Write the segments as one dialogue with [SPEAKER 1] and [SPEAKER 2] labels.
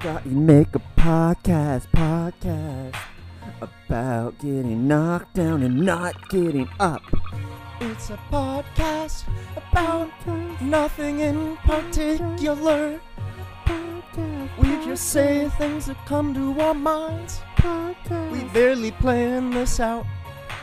[SPEAKER 1] thought you'd make a podcast, podcast about getting knocked down and not getting up.
[SPEAKER 2] It's a podcast about nothing in particular. We just say things that come to our minds. We barely plan this out.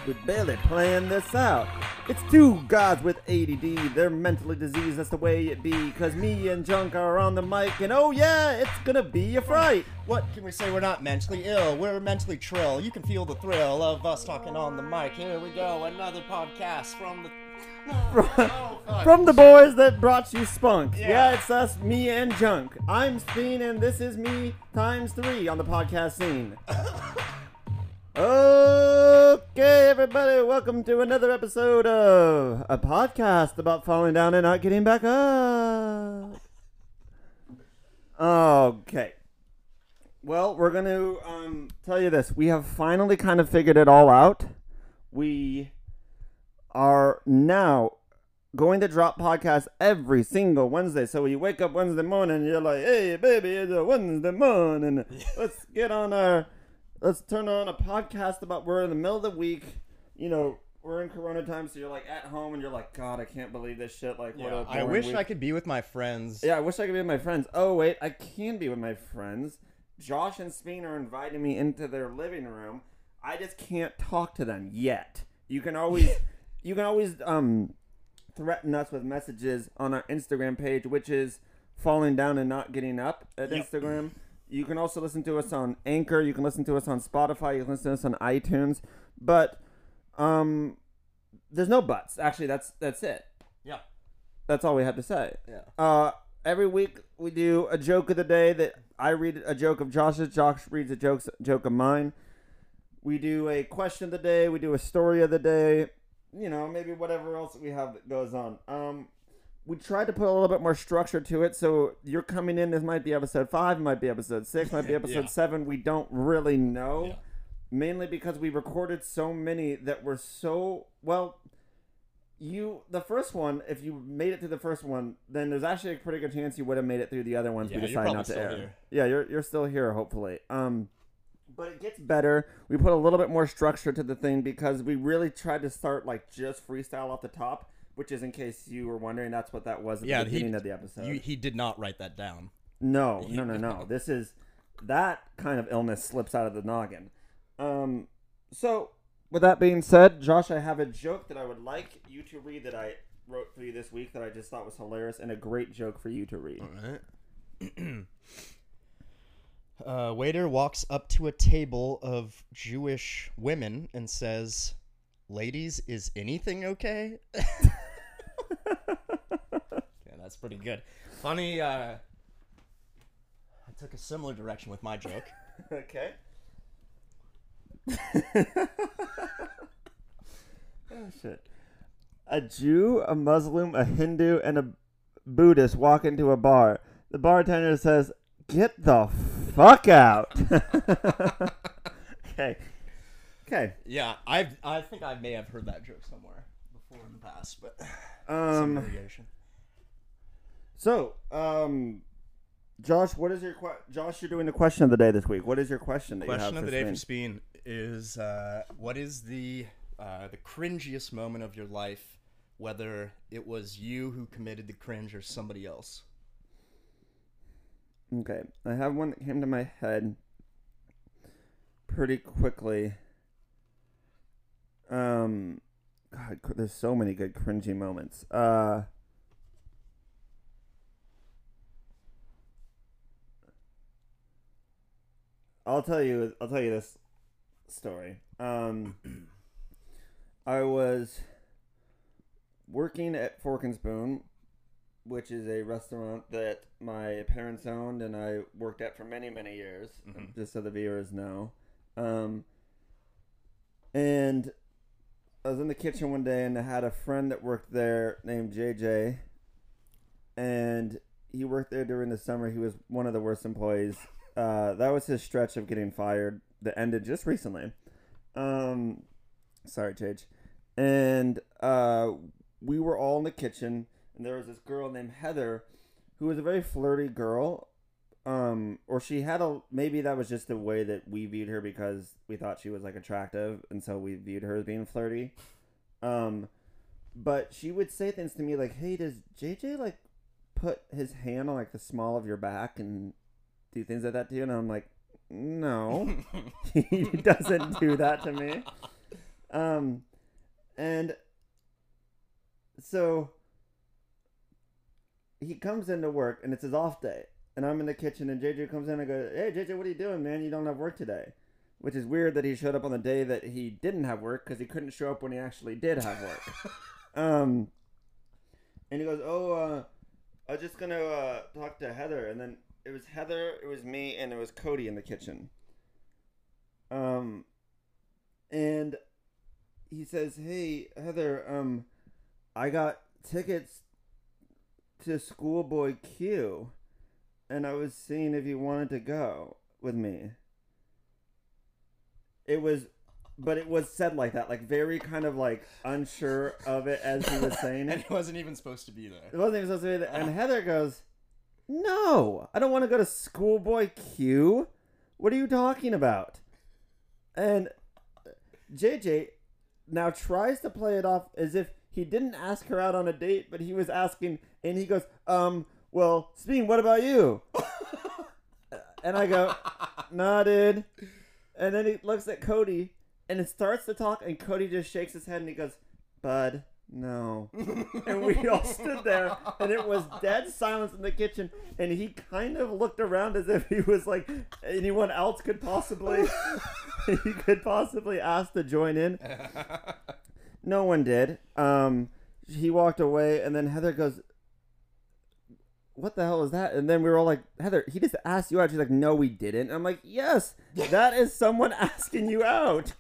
[SPEAKER 1] We're barely playing this out. It's two guys with ADD. They're mentally diseased. That's the way it be. Cause me and Junk are on the mic, and oh yeah, it's gonna be a fright.
[SPEAKER 2] What can we say? We're not mentally ill. We're mentally trill. You can feel the thrill of us talking on the mic. Here we go. Another podcast from the. Oh.
[SPEAKER 1] From the boys that brought you spunk. Yeah.
[SPEAKER 2] Yeah.
[SPEAKER 1] it's us, me and Junk. I'm Speen, and this is me times three on the podcast scene. Oh, okay, everybody, welcome to another episode of a podcast about falling down and not getting back up. Okay. Well, we're going to um, tell you this. We have finally kind of figured it all out. We are now going to drop podcasts every single Wednesday. So you wake up Wednesday morning, you're like, "Hey, baby, it's a Wednesday morning. Let's get on our, let's turn on a podcast about we're in the middle of the week. You know, we're in Corona time, so you're like at home and you're like, God, I can't believe this shit. Like, what a
[SPEAKER 2] I wish
[SPEAKER 1] week."
[SPEAKER 2] I could be with my friends.
[SPEAKER 1] Yeah, I wish I could be with my friends. Oh wait, I can be with my friends. Josh and Speen are inviting me into their living room. I just can't talk to them yet. You can always, you can always um, threaten us with messages on our Instagram page, which is falling down and not getting up at
[SPEAKER 2] Yep.
[SPEAKER 1] Instagram. You can also listen to us on Anchor. You can listen to us on Spotify. You can listen to us on iTunes. But um, there's no buts. Actually, that's that's it.
[SPEAKER 2] Yeah.
[SPEAKER 1] That's all we have to say.
[SPEAKER 2] Yeah.
[SPEAKER 1] Uh, every week we do a joke of the day that I read a joke of Josh's, Josh reads a joke joke of mine. We do a question of the day. We do a story of the day. You know, maybe whatever else we have that goes on. Um, we tried to put a little bit more structure to it. So you're coming in. This might be episode five. Might be episode six. Might be episode
[SPEAKER 2] Yeah.
[SPEAKER 1] seven. We don't really know.
[SPEAKER 2] Yeah.
[SPEAKER 1] Mainly because we recorded so many that were so well you the first one if you made it through the first one then there's actually a pretty good chance you would have made it through the other ones
[SPEAKER 2] Yeah,
[SPEAKER 1] we
[SPEAKER 2] you're
[SPEAKER 1] decided not to
[SPEAKER 2] still
[SPEAKER 1] air
[SPEAKER 2] here.
[SPEAKER 1] yeah you're, you're still here hopefully um but it gets better we put a little bit more structure to the thing because we really tried to start like just freestyle off the top which is in case you were wondering that's what that was at
[SPEAKER 2] Yeah,
[SPEAKER 1] the
[SPEAKER 2] he-
[SPEAKER 1] beginning of the episode
[SPEAKER 2] You, he did not write that down.
[SPEAKER 1] no, no, no, no. This is that kind of illness slips out of the noggin. Um, so with that being said, Josh, I have a joke that I would like you to read that I wrote for you this week that I just thought was hilarious and a great joke for you to read.
[SPEAKER 2] Alright. uh, waiter walks up to a table of Jewish women and says, Ladies, is anything okay? yeah, that's pretty good. Funny, uh, I took a similar direction with my joke.
[SPEAKER 1] okay. oh shit. A Jew, a Muslim, a Hindu, and a Buddhist walk into a bar. The bartender says, "Get the fuck out." okay. Okay.
[SPEAKER 2] Yeah, I've, I think I may have heard that joke somewhere before in the past, but some
[SPEAKER 1] Um
[SPEAKER 2] variation.
[SPEAKER 1] So, um Josh, what is your que- Josh, you're doing the question of the day this week. What is your question that you
[SPEAKER 2] Question
[SPEAKER 1] have
[SPEAKER 2] of the day for? Speen is uh, what is the uh, the cringiest moment of your life, whether it was you who committed the cringe or somebody else?
[SPEAKER 1] Okay, I have one that came to my head pretty quickly. Um, God, there's so many good cringy moments. Uh, I'll tell you. I'll tell you this story. Um, I was working at Fork and Spoon which is a restaurant that my parents owned and I worked at for many, many years,
[SPEAKER 2] Mhm.
[SPEAKER 1] just so the viewers know. Um, and I was in the kitchen one day and I had a friend that worked there named JJ, and he worked there during the summer. He was one of the worst employees. Uh, that was his stretch of getting fired that ended just recently. Um, sorry, JJ. And uh, we were all in the kitchen and there was this girl named Heather who was a very flirty girl. um, or she had a maybe that was just the way that we viewed her because we thought she was like attractive, and so we viewed her as being flirty. Um, but she would say things to me like, "Hey, does JJ like put his hand on like the small of your back and do things like that to you?" And I'm like, "No, he doesn't do that to me." Um, and so he comes into work and it's his off day. And i'm in the kitchen and jj comes in and goes hey jj what are you doing man? You don't have work today. Which is weird that he showed up on the day that he didn't have work because he couldn't show up when he actually did have work. Um and he goes oh uh i was just gonna uh talk to heather. And then it was heather it was me and it was cody in the kitchen um and he says hey heather um i got tickets to Schoolboy Q, and I was seeing if you wanted to go with me. It was, but it was said like that, like very kind of like unsure of it as he was saying it.
[SPEAKER 2] and
[SPEAKER 1] it.
[SPEAKER 2] he wasn't even supposed to be there.
[SPEAKER 1] It wasn't even supposed to be there. And Heather goes, "No, I don't want to go to Schoolboy Q. What are you talking about?" And JJ now tries to play it off as if he didn't ask her out on a date, but he was asking, and he goes, "Um, well, Speen, what about you?" and I go, "Nah, dude." And then he looks at Cody, and it starts to talk, and Cody just shakes his head and he goes, "Bud, no." and we all stood there, and it was dead silence in the kitchen. And he kind of looked around as if he was like anyone else could possibly, he could possibly ask to join in. No one did. Um, he walked away, and then Heather goes, "What the hell is that?" And then we were all like, "Heather, he just asked you out." She's like, "No, we didn't." I'm like, "Yes, that is someone asking you out."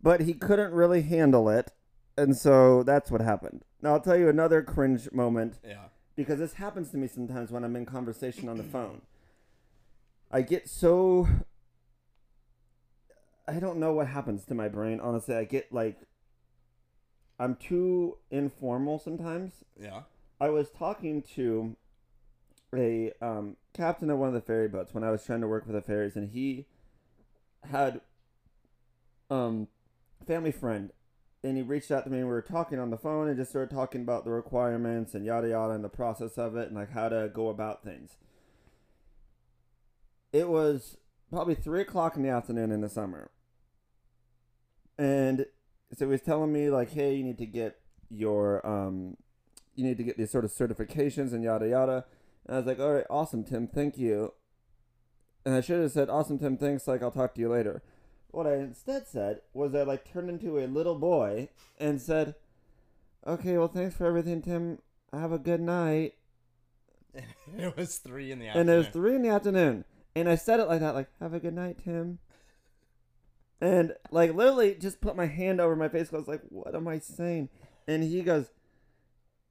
[SPEAKER 1] But he couldn't really handle it, and so that's what happened. Now I'll tell you another cringe moment
[SPEAKER 2] yeah.
[SPEAKER 1] because this happens to me sometimes when I'm in conversation on the phone. I get so I don't know what happens to my brain. Honestly, I get like I'm too informal sometimes.
[SPEAKER 2] Yeah.
[SPEAKER 1] I was talking to a um, captain of one of the ferry boats when I was trying to work for the ferries, and he had um family friend, and he reached out to me, and we were talking on the phone, and just started talking about the requirements and yada yada, and the process of it, and like how to go about things. It was probably three o'clock in the afternoon in the summer, and so he was telling me like, hey, you need to get your um you need to get these sort of certifications and yada yada. And I was like, all right, awesome, Tim, thank you. And I should have said, awesome, Tim, thanks. Like, I'll talk to you later. What I instead said was I like turned into a little boy and said, okay, well, thanks for everything, Tim. Have a good night.
[SPEAKER 2] it was three in the
[SPEAKER 1] And it was three in the afternoon. And I said it like that, like, have a good night, Tim. And like literally just put my hand over my face. Cause I was like, what am I saying? And he goes,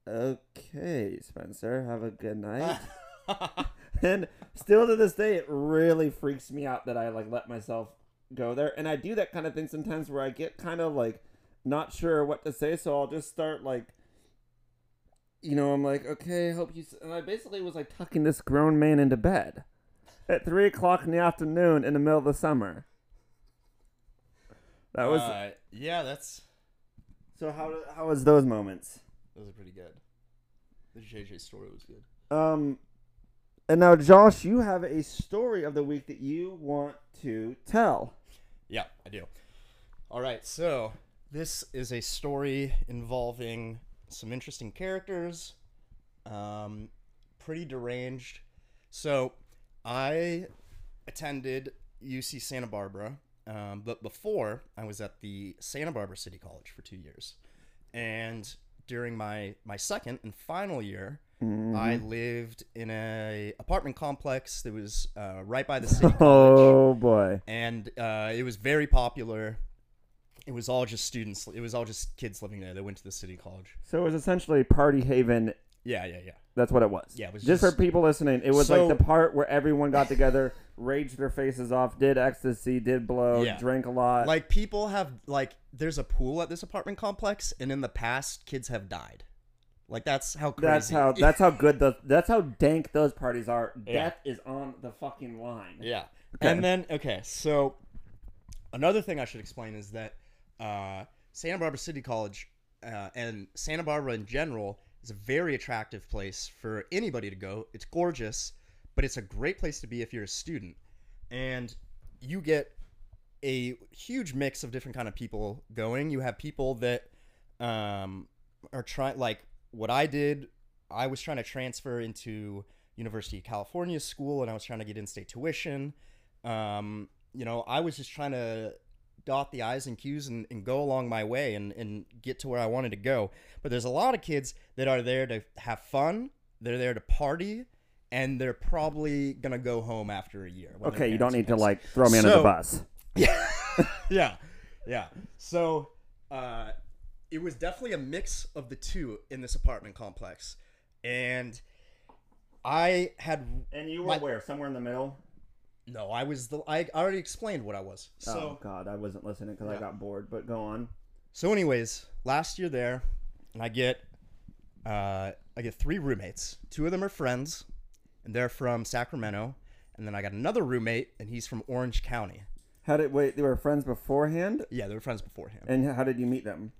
[SPEAKER 1] okay, Spencer, have a good night. and still to this day, it really freaks me out that I like let myself go there. And I do that kind of thing sometimes where I get kind of like not sure what to say. So I'll just start like, you know, I'm like, okay, hope you. s-" And I basically was like tucking this grown man into bed at three o'clock in the afternoon in the middle of the summer. That was
[SPEAKER 2] Uh, yeah, that's
[SPEAKER 1] so. How how was those moments?
[SPEAKER 2] those are pretty good. The JJ story was good.
[SPEAKER 1] Um, and now Josh, you have a story of the week that you want to tell.
[SPEAKER 2] Yeah, I do. All right, so this is a story involving some interesting characters, um, pretty deranged. So, I attended UC Santa Barbara, um, but before I was at the Santa Barbara City College for two years, and during my my second and final year, I lived in a apartment complex that was uh, right by the city college
[SPEAKER 1] Oh boy.
[SPEAKER 2] and uh, it was very popular. It was all just students. It was all just kids living there that went to the city college.
[SPEAKER 1] So it was essentially party haven.
[SPEAKER 2] Yeah, yeah, yeah.
[SPEAKER 1] That's what it was.
[SPEAKER 2] Yeah, it was
[SPEAKER 1] just,
[SPEAKER 2] just-
[SPEAKER 1] for people listening. It was
[SPEAKER 2] So-
[SPEAKER 1] like the part where everyone got together, raged their faces off, did ecstasy, did blow,
[SPEAKER 2] Yeah.
[SPEAKER 1] drank a lot.
[SPEAKER 2] Like people have like there's a pool at this apartment complex, and in the past, kids have died. Like that's how crazy.
[SPEAKER 1] That's how. That's how good the. That's how dank those parties are.
[SPEAKER 2] Yeah.
[SPEAKER 1] Death is on the fucking line.
[SPEAKER 2] Yeah.
[SPEAKER 1] Okay.
[SPEAKER 2] And then okay, so another thing I should explain is that uh, Santa Barbara City College uh, and Santa Barbara in general is a very attractive place for anybody to go. It's gorgeous, but it's a great place to be if you're a student, and you get a huge mix of different kind of people going. You have people that um, are trying like what I did. I was trying to transfer into University of California school, and I was trying to get in-state tuition. Um, you know, I was just trying to dot the i's and q's and, and go along my way and, and get to where I wanted to go. But there's a lot of kids that are there to have fun. They're there to party, and they're probably gonna go home after a year.
[SPEAKER 1] Okay, you don't need to like throw me under the bus.
[SPEAKER 2] Yeah, yeah, yeah. So uh, it was definitely a mix of the two in this apartment complex, and I had
[SPEAKER 1] And you were
[SPEAKER 2] My-
[SPEAKER 1] where? Somewhere in the middle.
[SPEAKER 2] no. I was the. I already explained what I was. So
[SPEAKER 1] oh God, I wasn't listening because I got bored. But go on.
[SPEAKER 2] so anyways, last year there, and I get uh, I get three roommates. Two of them are friends, and they're from Sacramento. And then I got another roommate, and he's from Orange County.
[SPEAKER 1] How did wait? They were friends beforehand,
[SPEAKER 2] Yeah, they were friends beforehand.
[SPEAKER 1] and how did you meet them?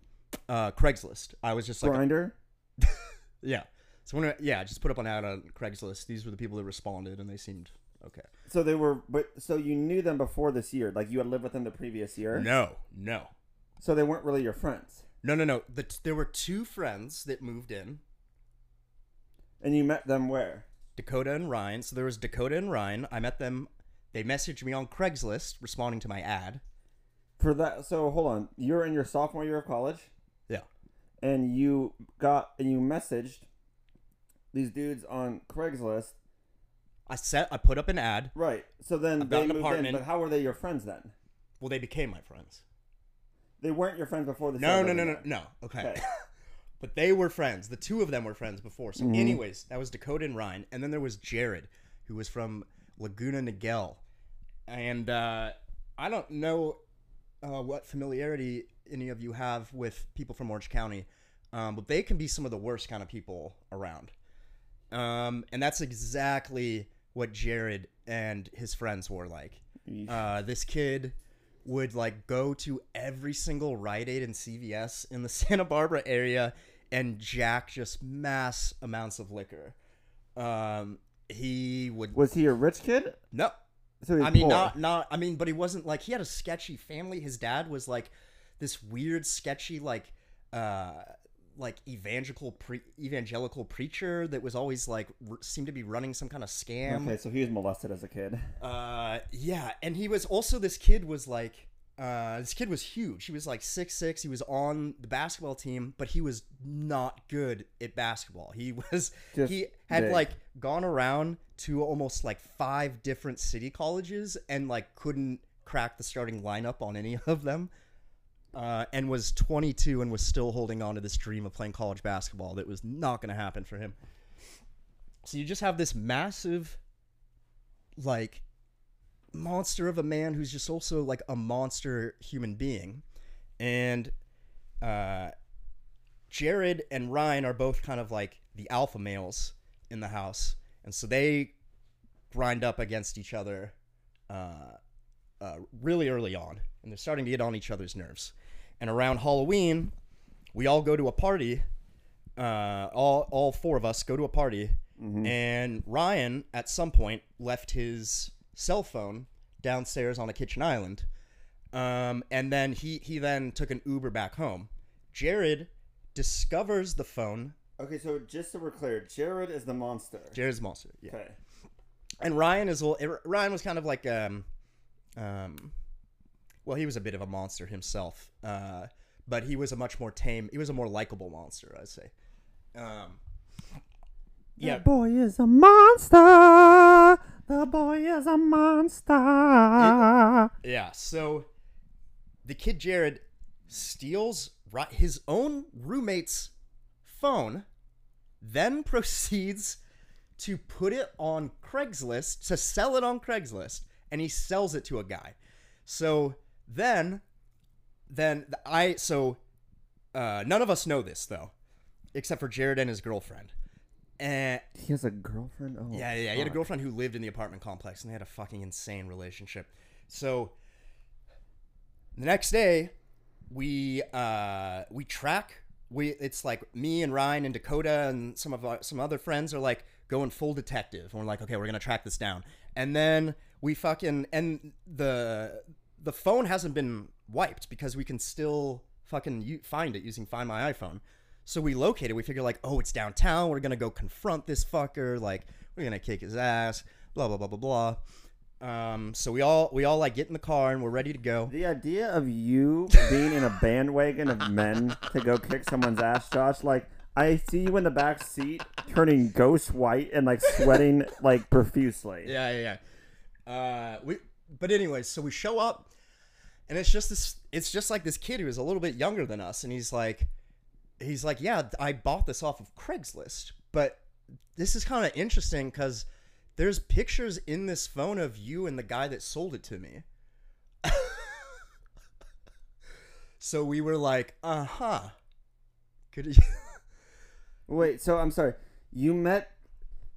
[SPEAKER 2] Uh, Craigslist. I was just like,
[SPEAKER 1] Grindr.
[SPEAKER 2] Yeah. So when I, yeah, just put up an ad on Craigslist. These were the people that responded, and they seemed okay.
[SPEAKER 1] So they were, but so you knew them before this year, like you had lived with them the previous year.
[SPEAKER 2] No, no,
[SPEAKER 1] So they weren't really your friends,
[SPEAKER 2] no, no, no. The, there were two friends that moved in,
[SPEAKER 1] and you met them where?
[SPEAKER 2] Dakota and Ryan. So there was Dakota and Ryan. I met them. They messaged me on Craigslist, responding to my ad.
[SPEAKER 1] For that, so hold on. You're in your sophomore year of college. And you got and you messaged these dudes on Craigslist,
[SPEAKER 2] I set. I put up an ad.
[SPEAKER 1] right? So then
[SPEAKER 2] About
[SPEAKER 1] they
[SPEAKER 2] an
[SPEAKER 1] moved in,
[SPEAKER 2] apartment.
[SPEAKER 1] but how were they your friends then?
[SPEAKER 2] Well, they became my friends.
[SPEAKER 1] They weren't your friends before the
[SPEAKER 2] No, no, no, no, no. Okay.
[SPEAKER 1] Okay.
[SPEAKER 2] but they were friends. The two of them were friends before. So,
[SPEAKER 1] Mhm.
[SPEAKER 2] anyways, that was Dakota and Ryan, and then there was Jared, who was from Laguna Niguel, and uh, I don't know uh, what familiarity any of you have with people from Orange County, um, but they can be some of the worst kind of people around. Um, and that's exactly what Jared and his friends were like. Uh, this kid would like go to every single Rite Aid and CVS in the Santa Barbara area and jack just mass amounts of liquor. Um, he would
[SPEAKER 1] Was he a rich kid?
[SPEAKER 2] no,
[SPEAKER 1] So
[SPEAKER 2] I mean
[SPEAKER 1] poor.
[SPEAKER 2] not not. I mean, but he wasn't like he had a sketchy family. His dad was like this weird, sketchy like uh like evangelical pre- evangelical preacher that was always like r- seemed to be running some kind of scam.
[SPEAKER 1] Okay, so he was molested as a kid.
[SPEAKER 2] Uh, yeah, and he was also this kid was like, uh, this kid was huge. He was like six six. He was on the basketball team, but he was not good at basketball. He was
[SPEAKER 1] Just
[SPEAKER 2] he had
[SPEAKER 1] big.
[SPEAKER 2] like gone around to almost like five different city colleges and like couldn't crack the starting lineup on any of them. Uh, and was 22 and was still holding on to this dream of playing college basketball that was not going to happen for him. So you just have this massive, like, monster of a man who's just also like a monster human being. And uh, Jared and Ryan are both kind of like the alpha males in the house. And so they grind up against each other uh, uh, really early on. And they're starting to get on each other's nerves. And around Halloween, we all go to a party. Uh, all, all four of us go to a party. And Ryan, at some point, left his cell phone downstairs on a kitchen island. Um, and then he, he then took an Uber back home. Jared discovers the phone.
[SPEAKER 1] Okay, so just so we're clear, Jared is the monster.
[SPEAKER 2] Jared's the monster. Yeah.
[SPEAKER 1] Okay.
[SPEAKER 2] And Ryan is a- Ryan was kind of like um, um, well, he was a bit of a monster himself. Uh, but he was a much more tame. He was a more likable monster, I'd say. Um, yeah,
[SPEAKER 1] The boy is a monster. The boy is a monster.
[SPEAKER 2] Yeah, so the kid Jared steals his own roommate's phone, then proceeds to put it on Craigslist, to sell it on Craigslist, and he sells it to a guy. So then, then I, so uh, none of us know this though. except for Jared and his girlfriend. And
[SPEAKER 1] He has a girlfriend. Oh,
[SPEAKER 2] yeah, yeah, he had a girlfriend who lived in the apartment complex, and they had a fucking insane relationship. So the next day, we uh, we track. We it's like me and Ryan and Dakota and some of our, some other friends are like going full detective, and we're like, okay, we're gonna track this down. And then we fucking and the the phone hasn't been wiped because we can still fucking u- find it using Find My iPhone. So we located. We figure like, oh, it's downtown. We're gonna go confront this fucker. Like, we're gonna kick his ass. Blah blah blah blah blah. Um, so we all we all like get in the car and we're ready to go.
[SPEAKER 1] The idea of you being in a bandwagon of men to go kick someone's ass, Josh, like I see you in the back seat turning ghost white and like sweating like profusely.
[SPEAKER 2] Yeah, yeah, yeah. Uh, we, but anyways, so we show up, and it's just this. It's just like this kid who is a little bit younger than us, and he's like, he's like, yeah, I bought this off of Craigslist, but this is kind of interesting because there's pictures in this phone of you and the guy that sold it to me. so we were like, uh huh. Could you?
[SPEAKER 1] Wait, so I'm sorry. You met.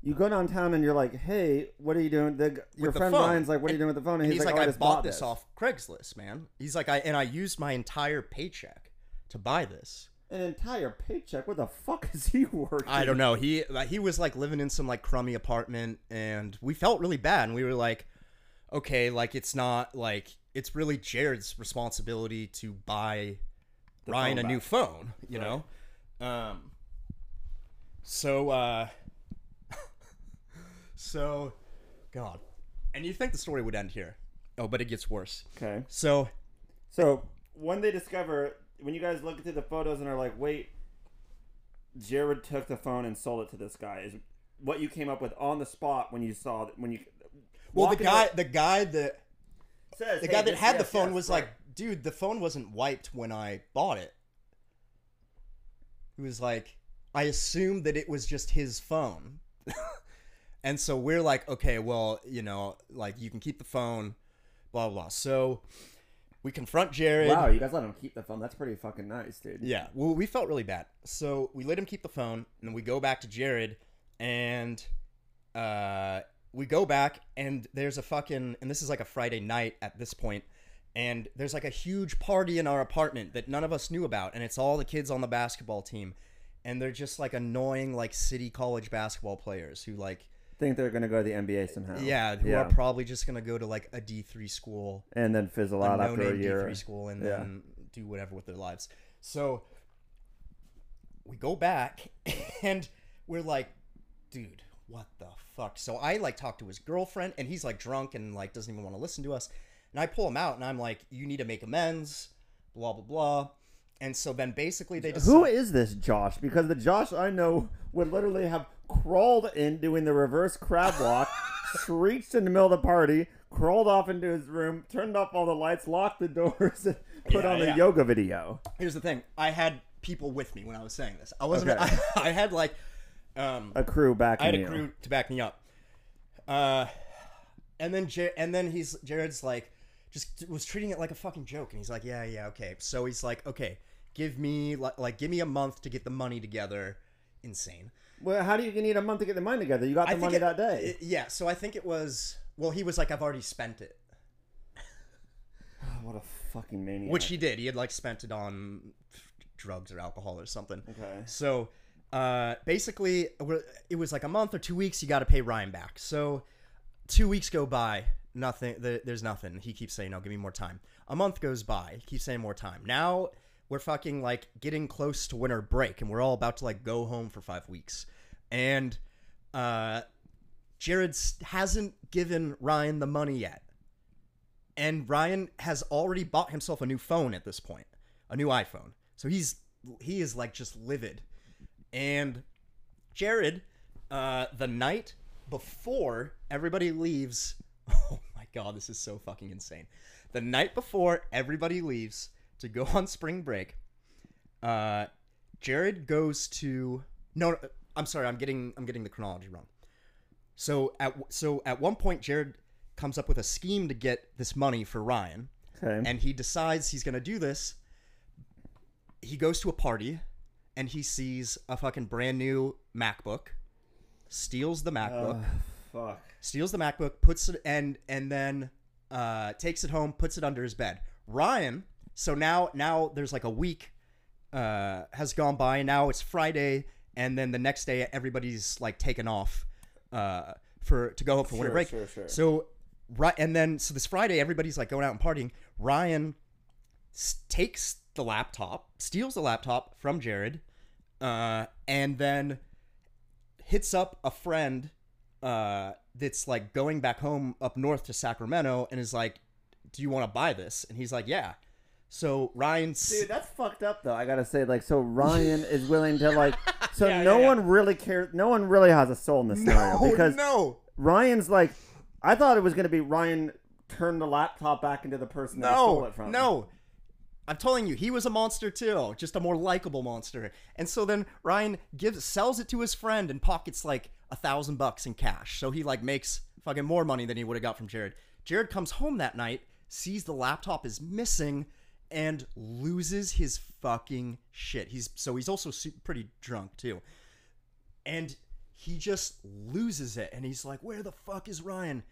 [SPEAKER 1] You go downtown and you're like, "Hey, what are you doing?" The, your friend
[SPEAKER 2] phone.
[SPEAKER 1] Ryan's like, "What are you doing with the phone?" And,
[SPEAKER 2] And
[SPEAKER 1] he's,
[SPEAKER 2] he's,
[SPEAKER 1] like,
[SPEAKER 2] like,
[SPEAKER 1] "Oh,
[SPEAKER 2] I
[SPEAKER 1] just
[SPEAKER 2] bought this off Craigslist, man. He's like, I and I used my entire paycheck to buy this.
[SPEAKER 1] An entire paycheck. Where the fuck is he working?
[SPEAKER 2] I don't know. He he was like living in some like crummy apartment, and we felt really bad. And we were like, okay, like it's not like it's really Jared's responsibility to buy Ryan a
[SPEAKER 1] phone
[SPEAKER 2] new phone. You know. Um. So uh. so, God, and you think the story would end here? Oh, but it gets worse.
[SPEAKER 1] Okay.
[SPEAKER 2] So
[SPEAKER 1] So when they discover, when you guys look through the photos and are like, "Wait, Jared took the phone and sold it to this guy," is what you came up with on the spot when you saw when you.
[SPEAKER 2] Well, the guy, the guy that
[SPEAKER 1] says
[SPEAKER 2] the
[SPEAKER 1] "Hey,
[SPEAKER 2] guy that
[SPEAKER 1] this-
[SPEAKER 2] had the phone
[SPEAKER 1] yes,
[SPEAKER 2] was
[SPEAKER 1] right."
[SPEAKER 2] like, "Dude, the phone wasn't wiped when I bought it." He was like, "I assumed that it was just his phone," and so we're like, "Okay, well, you know, like you can keep the phone, blah blah." blah. So we confront Jared.
[SPEAKER 1] Wow, you guys let him keep the phone. That's pretty fucking nice, dude.
[SPEAKER 2] Yeah, well, we felt really bad. So we let him keep the phone, and then we go back to Jared, and uh, we go back, and there's a fucking, and this is like a Friday night at this point, and there's like a huge party in our apartment that none of us knew about, and it's all the kids on the basketball team, and they're just like annoying like city college basketball players who like,
[SPEAKER 1] Think they're gonna go to the NBA somehow.
[SPEAKER 2] yeah, who
[SPEAKER 1] yeah.
[SPEAKER 2] are probably just gonna go to like a D three school
[SPEAKER 1] and then fizzle out
[SPEAKER 2] a
[SPEAKER 1] after a year.
[SPEAKER 2] D3 school and
[SPEAKER 1] Yeah.
[SPEAKER 2] then do whatever with their lives. So we go back and we're like, dude, what the fuck? So I like talk to his girlfriend and he's like drunk and like doesn't even want to listen to us. And I pull him out and I'm like, you need to make amends, blah blah blah. And so then basically they decide,
[SPEAKER 1] Who is this Josh? Because the Josh I know would literally have crawled in doing the reverse crab walk, shrieked in the middle of the party, crawled off into his room, turned off all the lights, locked the doors, and put
[SPEAKER 2] Yeah,
[SPEAKER 1] on a
[SPEAKER 2] yeah.
[SPEAKER 1] yoga video.
[SPEAKER 2] here's the thing: I had people with me when I was saying this. I wasn't.
[SPEAKER 1] Okay.
[SPEAKER 2] I, had like. Um,
[SPEAKER 1] A crew back
[SPEAKER 2] I had a crew to back me up. Uh, and then and then he's Jared's like just was treating it like a fucking joke, and he's like, yeah, yeah, okay. So he's like, okay, give me like, like give me a month to get the money together. Insane.
[SPEAKER 1] Well, how do you need a month to get the money together? You got the money
[SPEAKER 2] it-
[SPEAKER 1] that day.
[SPEAKER 2] it- yeah. So I think it was. Well, he was like, I've already spent it,
[SPEAKER 1] Oh, what a fucking maniac.
[SPEAKER 2] which he did. He had like spent it on drugs or alcohol or something.
[SPEAKER 1] Okay.
[SPEAKER 2] So uh, basically, it was like a month or two weeks. You got to pay Ryan back. So two weeks go by, nothing. There's nothing. He keeps saying, "No, give me more time." A month goes by. He keeps saying more time. Now we're fucking like getting close to winter break, and we're all about to like go home for five weeks, and uh, Jared hasn't given Ryan the money yet. And Ryan has already bought himself a new phone at this point, a new iPhone. So he's he is like just livid. And Jared, uh, the night before everybody leaves, oh my god, this is so fucking insane. The night before everybody leaves to go on spring break, uh, Jared goes to no, I'm sorry, I'm getting I'm getting the chronology wrong. So at so at one point, Jared comes up with a scheme to get this money for Ryan,
[SPEAKER 1] Okay.
[SPEAKER 2] and he decides he's going to do this. He goes to a party, and he sees a fucking brand new MacBook, steals the MacBook,
[SPEAKER 1] fuck.
[SPEAKER 2] steals the MacBook, puts it and and then uh, takes it home, puts it under his bed. Ryan, so now now there's like a week uh, has gone by. Now it's Friday, and then the next day everybody's like taken off uh, for to go home for winter
[SPEAKER 1] Sure,
[SPEAKER 2] break.
[SPEAKER 1] sure, sure.
[SPEAKER 2] So right, and then so this Friday everybody's like going out and partying. Ryan s- takes the laptop, steals the laptop from Jared, uh, and then hits up a friend uh, that's like going back home up north to Sacramento and is like, "Do you want to buy this?" And he's like, "Yeah." So Ryan,
[SPEAKER 1] Dude, that's fucked up though. I gotta say, like, so Ryan is willing to like, so
[SPEAKER 2] Yeah,
[SPEAKER 1] no
[SPEAKER 2] yeah, yeah.
[SPEAKER 1] one really cares. No one really has a soul in this scenario
[SPEAKER 2] no,
[SPEAKER 1] because
[SPEAKER 2] no,
[SPEAKER 1] Ryan's like, I thought it was gonna be Ryan turned the laptop back into the person that stole it from.
[SPEAKER 2] no. I'm telling you, he was a monster too, just a more likable monster. And so then Ryan gives sells it to his friend and pockets like a thousand bucks in cash. So he like makes fucking more money than he would have got from Jared. Jared comes home that night, sees the laptop is missing, and loses his fucking shit. He's so he's also pretty drunk too, and he just loses it. And he's like, "Where the fuck is Ryan?"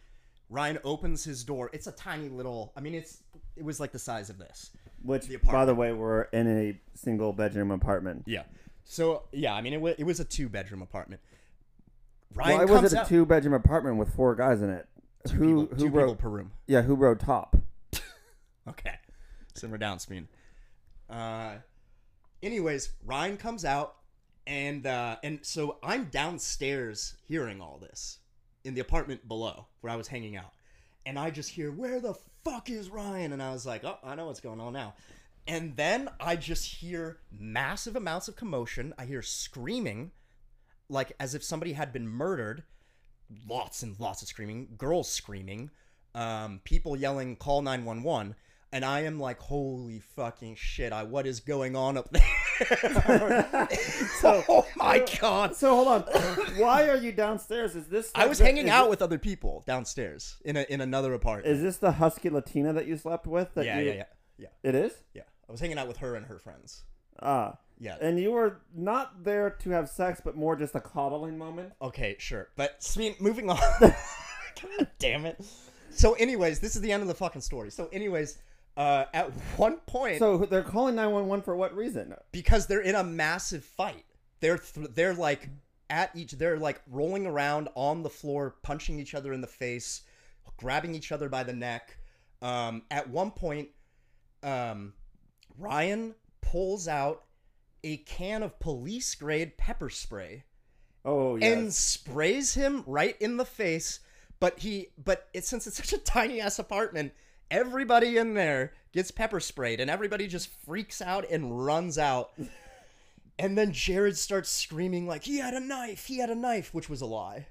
[SPEAKER 2] Ryan opens his door. It's a tiny little. I mean, it's it was like the size of this.
[SPEAKER 1] Which,
[SPEAKER 2] The
[SPEAKER 1] by the way, we're in a single bedroom apartment.
[SPEAKER 2] Yeah. So yeah, I mean, it was it was a two bedroom apartment. Ryan
[SPEAKER 1] Why was it a two bedroom apartment with four guys in it?
[SPEAKER 2] Two
[SPEAKER 1] who
[SPEAKER 2] people,
[SPEAKER 1] who
[SPEAKER 2] two
[SPEAKER 1] wrote?
[SPEAKER 2] people per room.
[SPEAKER 1] Yeah, who wrote top?
[SPEAKER 2] Okay. Simmer down, Speen. Uh, anyways, Ryan comes out, and uh, and so I'm downstairs hearing all this in the apartment below where I was hanging out, and I just hear, "Where the fuck is Ryan?" And I was like, "Oh, I know what's going on now." And then I just hear massive amounts of commotion. I hear screaming, like as if somebody had been murdered. Lots and lots of screaming, girls screaming, um, people yelling, "Call 911." And I am like, "Holy fucking shit! I what is going on up there?" so, oh my god!
[SPEAKER 1] So hold on. Why are you downstairs? Is this?
[SPEAKER 2] I was
[SPEAKER 1] the-
[SPEAKER 2] hanging out
[SPEAKER 1] it-
[SPEAKER 2] with other people downstairs in a in another apartment.
[SPEAKER 1] Is this the husky Latina that you slept with? That
[SPEAKER 2] yeah,
[SPEAKER 1] you,
[SPEAKER 2] yeah, yeah, yeah,
[SPEAKER 1] It is.
[SPEAKER 2] yeah. I was hanging out with her and her friends.
[SPEAKER 1] Ah.
[SPEAKER 2] Yeah.
[SPEAKER 1] And you were not there to have sex, but more just a coddling moment.
[SPEAKER 2] Okay, sure. But Speen, moving on. God damn it. So, anyways, this is the end of the fucking story. So, anyways, uh, at one point,
[SPEAKER 1] So they're calling nine one one for what reason?
[SPEAKER 2] because they're in a massive fight, they're th- they're like at each, they're like rolling around on the floor, punching each other in the face, grabbing each other by the neck. Um, at one point, um, Ryan pulls out a can of police grade pepper spray
[SPEAKER 1] Oh yes.
[SPEAKER 2] and sprays him right in the face. But he, but it's since it's such a tiny ass apartment, everybody in there gets pepper sprayed, and everybody just freaks out and runs out. And then Jared starts screaming like he had a knife, he had a knife, which was a lie.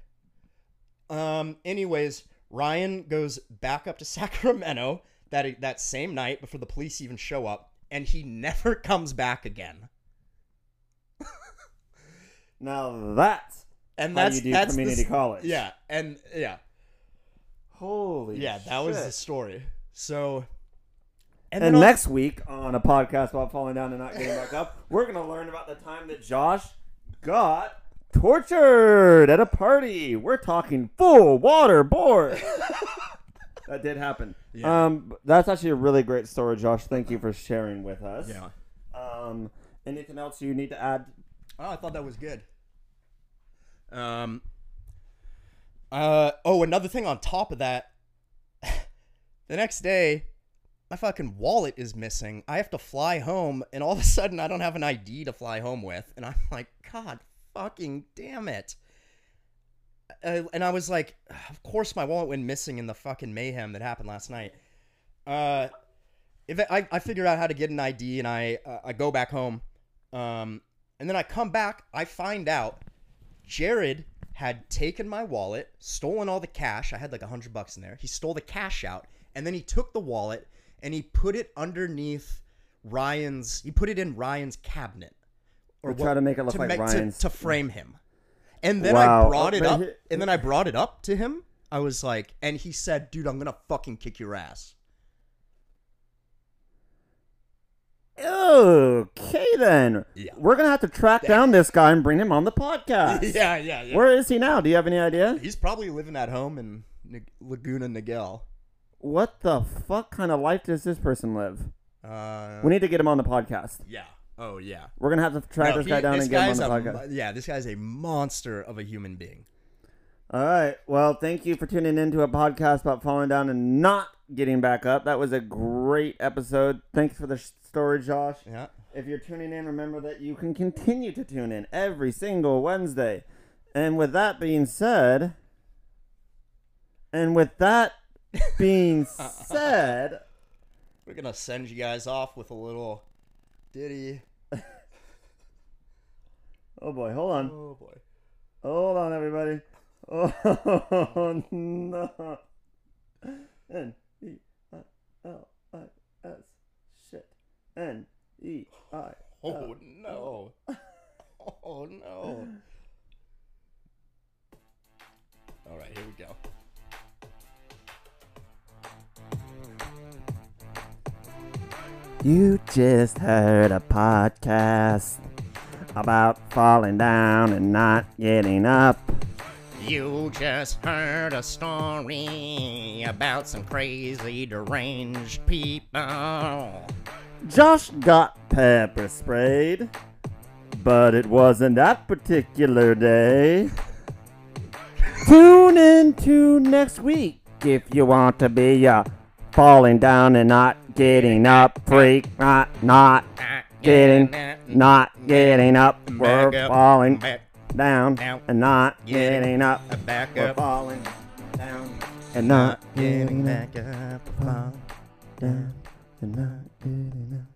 [SPEAKER 2] Um. Anyways, Ryan goes back up to Sacramento that that same night before the police even show up, and he never comes back again.
[SPEAKER 1] now that's
[SPEAKER 2] And
[SPEAKER 1] how
[SPEAKER 2] that's
[SPEAKER 1] you do
[SPEAKER 2] that's the
[SPEAKER 1] community
[SPEAKER 2] s-
[SPEAKER 1] college.
[SPEAKER 2] Yeah, and yeah,
[SPEAKER 1] Holy.
[SPEAKER 2] Yeah, that was the story. So,
[SPEAKER 1] And
[SPEAKER 2] on-
[SPEAKER 1] next week on a podcast about falling down and not getting back up, we're gonna learn about the time that Josh got tortured at a party. We're talking full water board. that did happen.
[SPEAKER 2] Yeah.
[SPEAKER 1] Um, that's actually a really great story, Josh. Thank you for sharing with us.
[SPEAKER 2] yeah.
[SPEAKER 1] Um, anything else you need to add?
[SPEAKER 2] Oh, I thought that was good. Um. Uh oh, another thing on top of that. The next day, my fucking wallet is missing. I have to fly home, and all of a sudden, I don't have an ID to fly home with, and I'm like, God, fucking damn it. Uh, and I was like, of course, my wallet went missing in the fucking mayhem that happened last night. Uh, if I, I figure out how to get an ID, and I uh, I go back home, um, and then I come back, I find out Jared had taken my wallet, stolen all the cash. I had like a hundred bucks in there. He stole the cash out, and then he took the wallet and he put it underneath Ryan's. He put it in Ryan's cabinet,
[SPEAKER 1] Or try to make it look like
[SPEAKER 2] make-
[SPEAKER 1] Ryan's-
[SPEAKER 2] to, frame him. And then
[SPEAKER 1] Wow.
[SPEAKER 2] I brought it up, and then I brought it up to him. I was like, and he said, "Dude, I'm gonna fucking kick your ass."
[SPEAKER 1] Okay, then.
[SPEAKER 2] Yeah.
[SPEAKER 1] We're going to have to track down this guy and bring him on the podcast.
[SPEAKER 2] yeah, yeah, yeah.
[SPEAKER 1] Where is he now? Do you have any idea?
[SPEAKER 2] He's probably living at home in Laguna Niguel.
[SPEAKER 1] What the fuck kind of life does this person live?
[SPEAKER 2] Uh,
[SPEAKER 1] We need to get him on the podcast.
[SPEAKER 2] yeah. Oh, yeah.
[SPEAKER 1] We're going to have to track
[SPEAKER 2] No,
[SPEAKER 1] this guy
[SPEAKER 2] he-
[SPEAKER 1] down
[SPEAKER 2] this
[SPEAKER 1] and get him on the podcast.
[SPEAKER 2] mo- yeah, this guy's a monster of a human being.
[SPEAKER 1] All right. Well, thank you for tuning in to a podcast about falling down and not getting back up. That was a great episode. Thanks for the story, Josh.
[SPEAKER 2] Yeah.
[SPEAKER 1] If you're tuning in, remember that you can continue to tune in every single Wednesday. And with that being said, and with that being said,
[SPEAKER 2] We're to send you guys off with a little ditty.
[SPEAKER 1] oh boy, hold on.
[SPEAKER 2] Oh, boy.
[SPEAKER 1] Hold on, everybody. Oh no. N E I L I S. Shit. N E I.
[SPEAKER 2] Oh, no. Oh, no. All right, here we go.
[SPEAKER 1] You just heard a podcast about falling down and not getting up.
[SPEAKER 3] You just heard a story about some crazy deranged people.
[SPEAKER 1] Josh got pepper sprayed, but it wasn't that particular day. Tune in to next week if you want to be a falling down and not getting up freak, not not getting, not getting up. We're falling down and not
[SPEAKER 3] getting
[SPEAKER 1] up. We're falling down and not getting up.
[SPEAKER 3] back up.
[SPEAKER 1] Down and not getting up.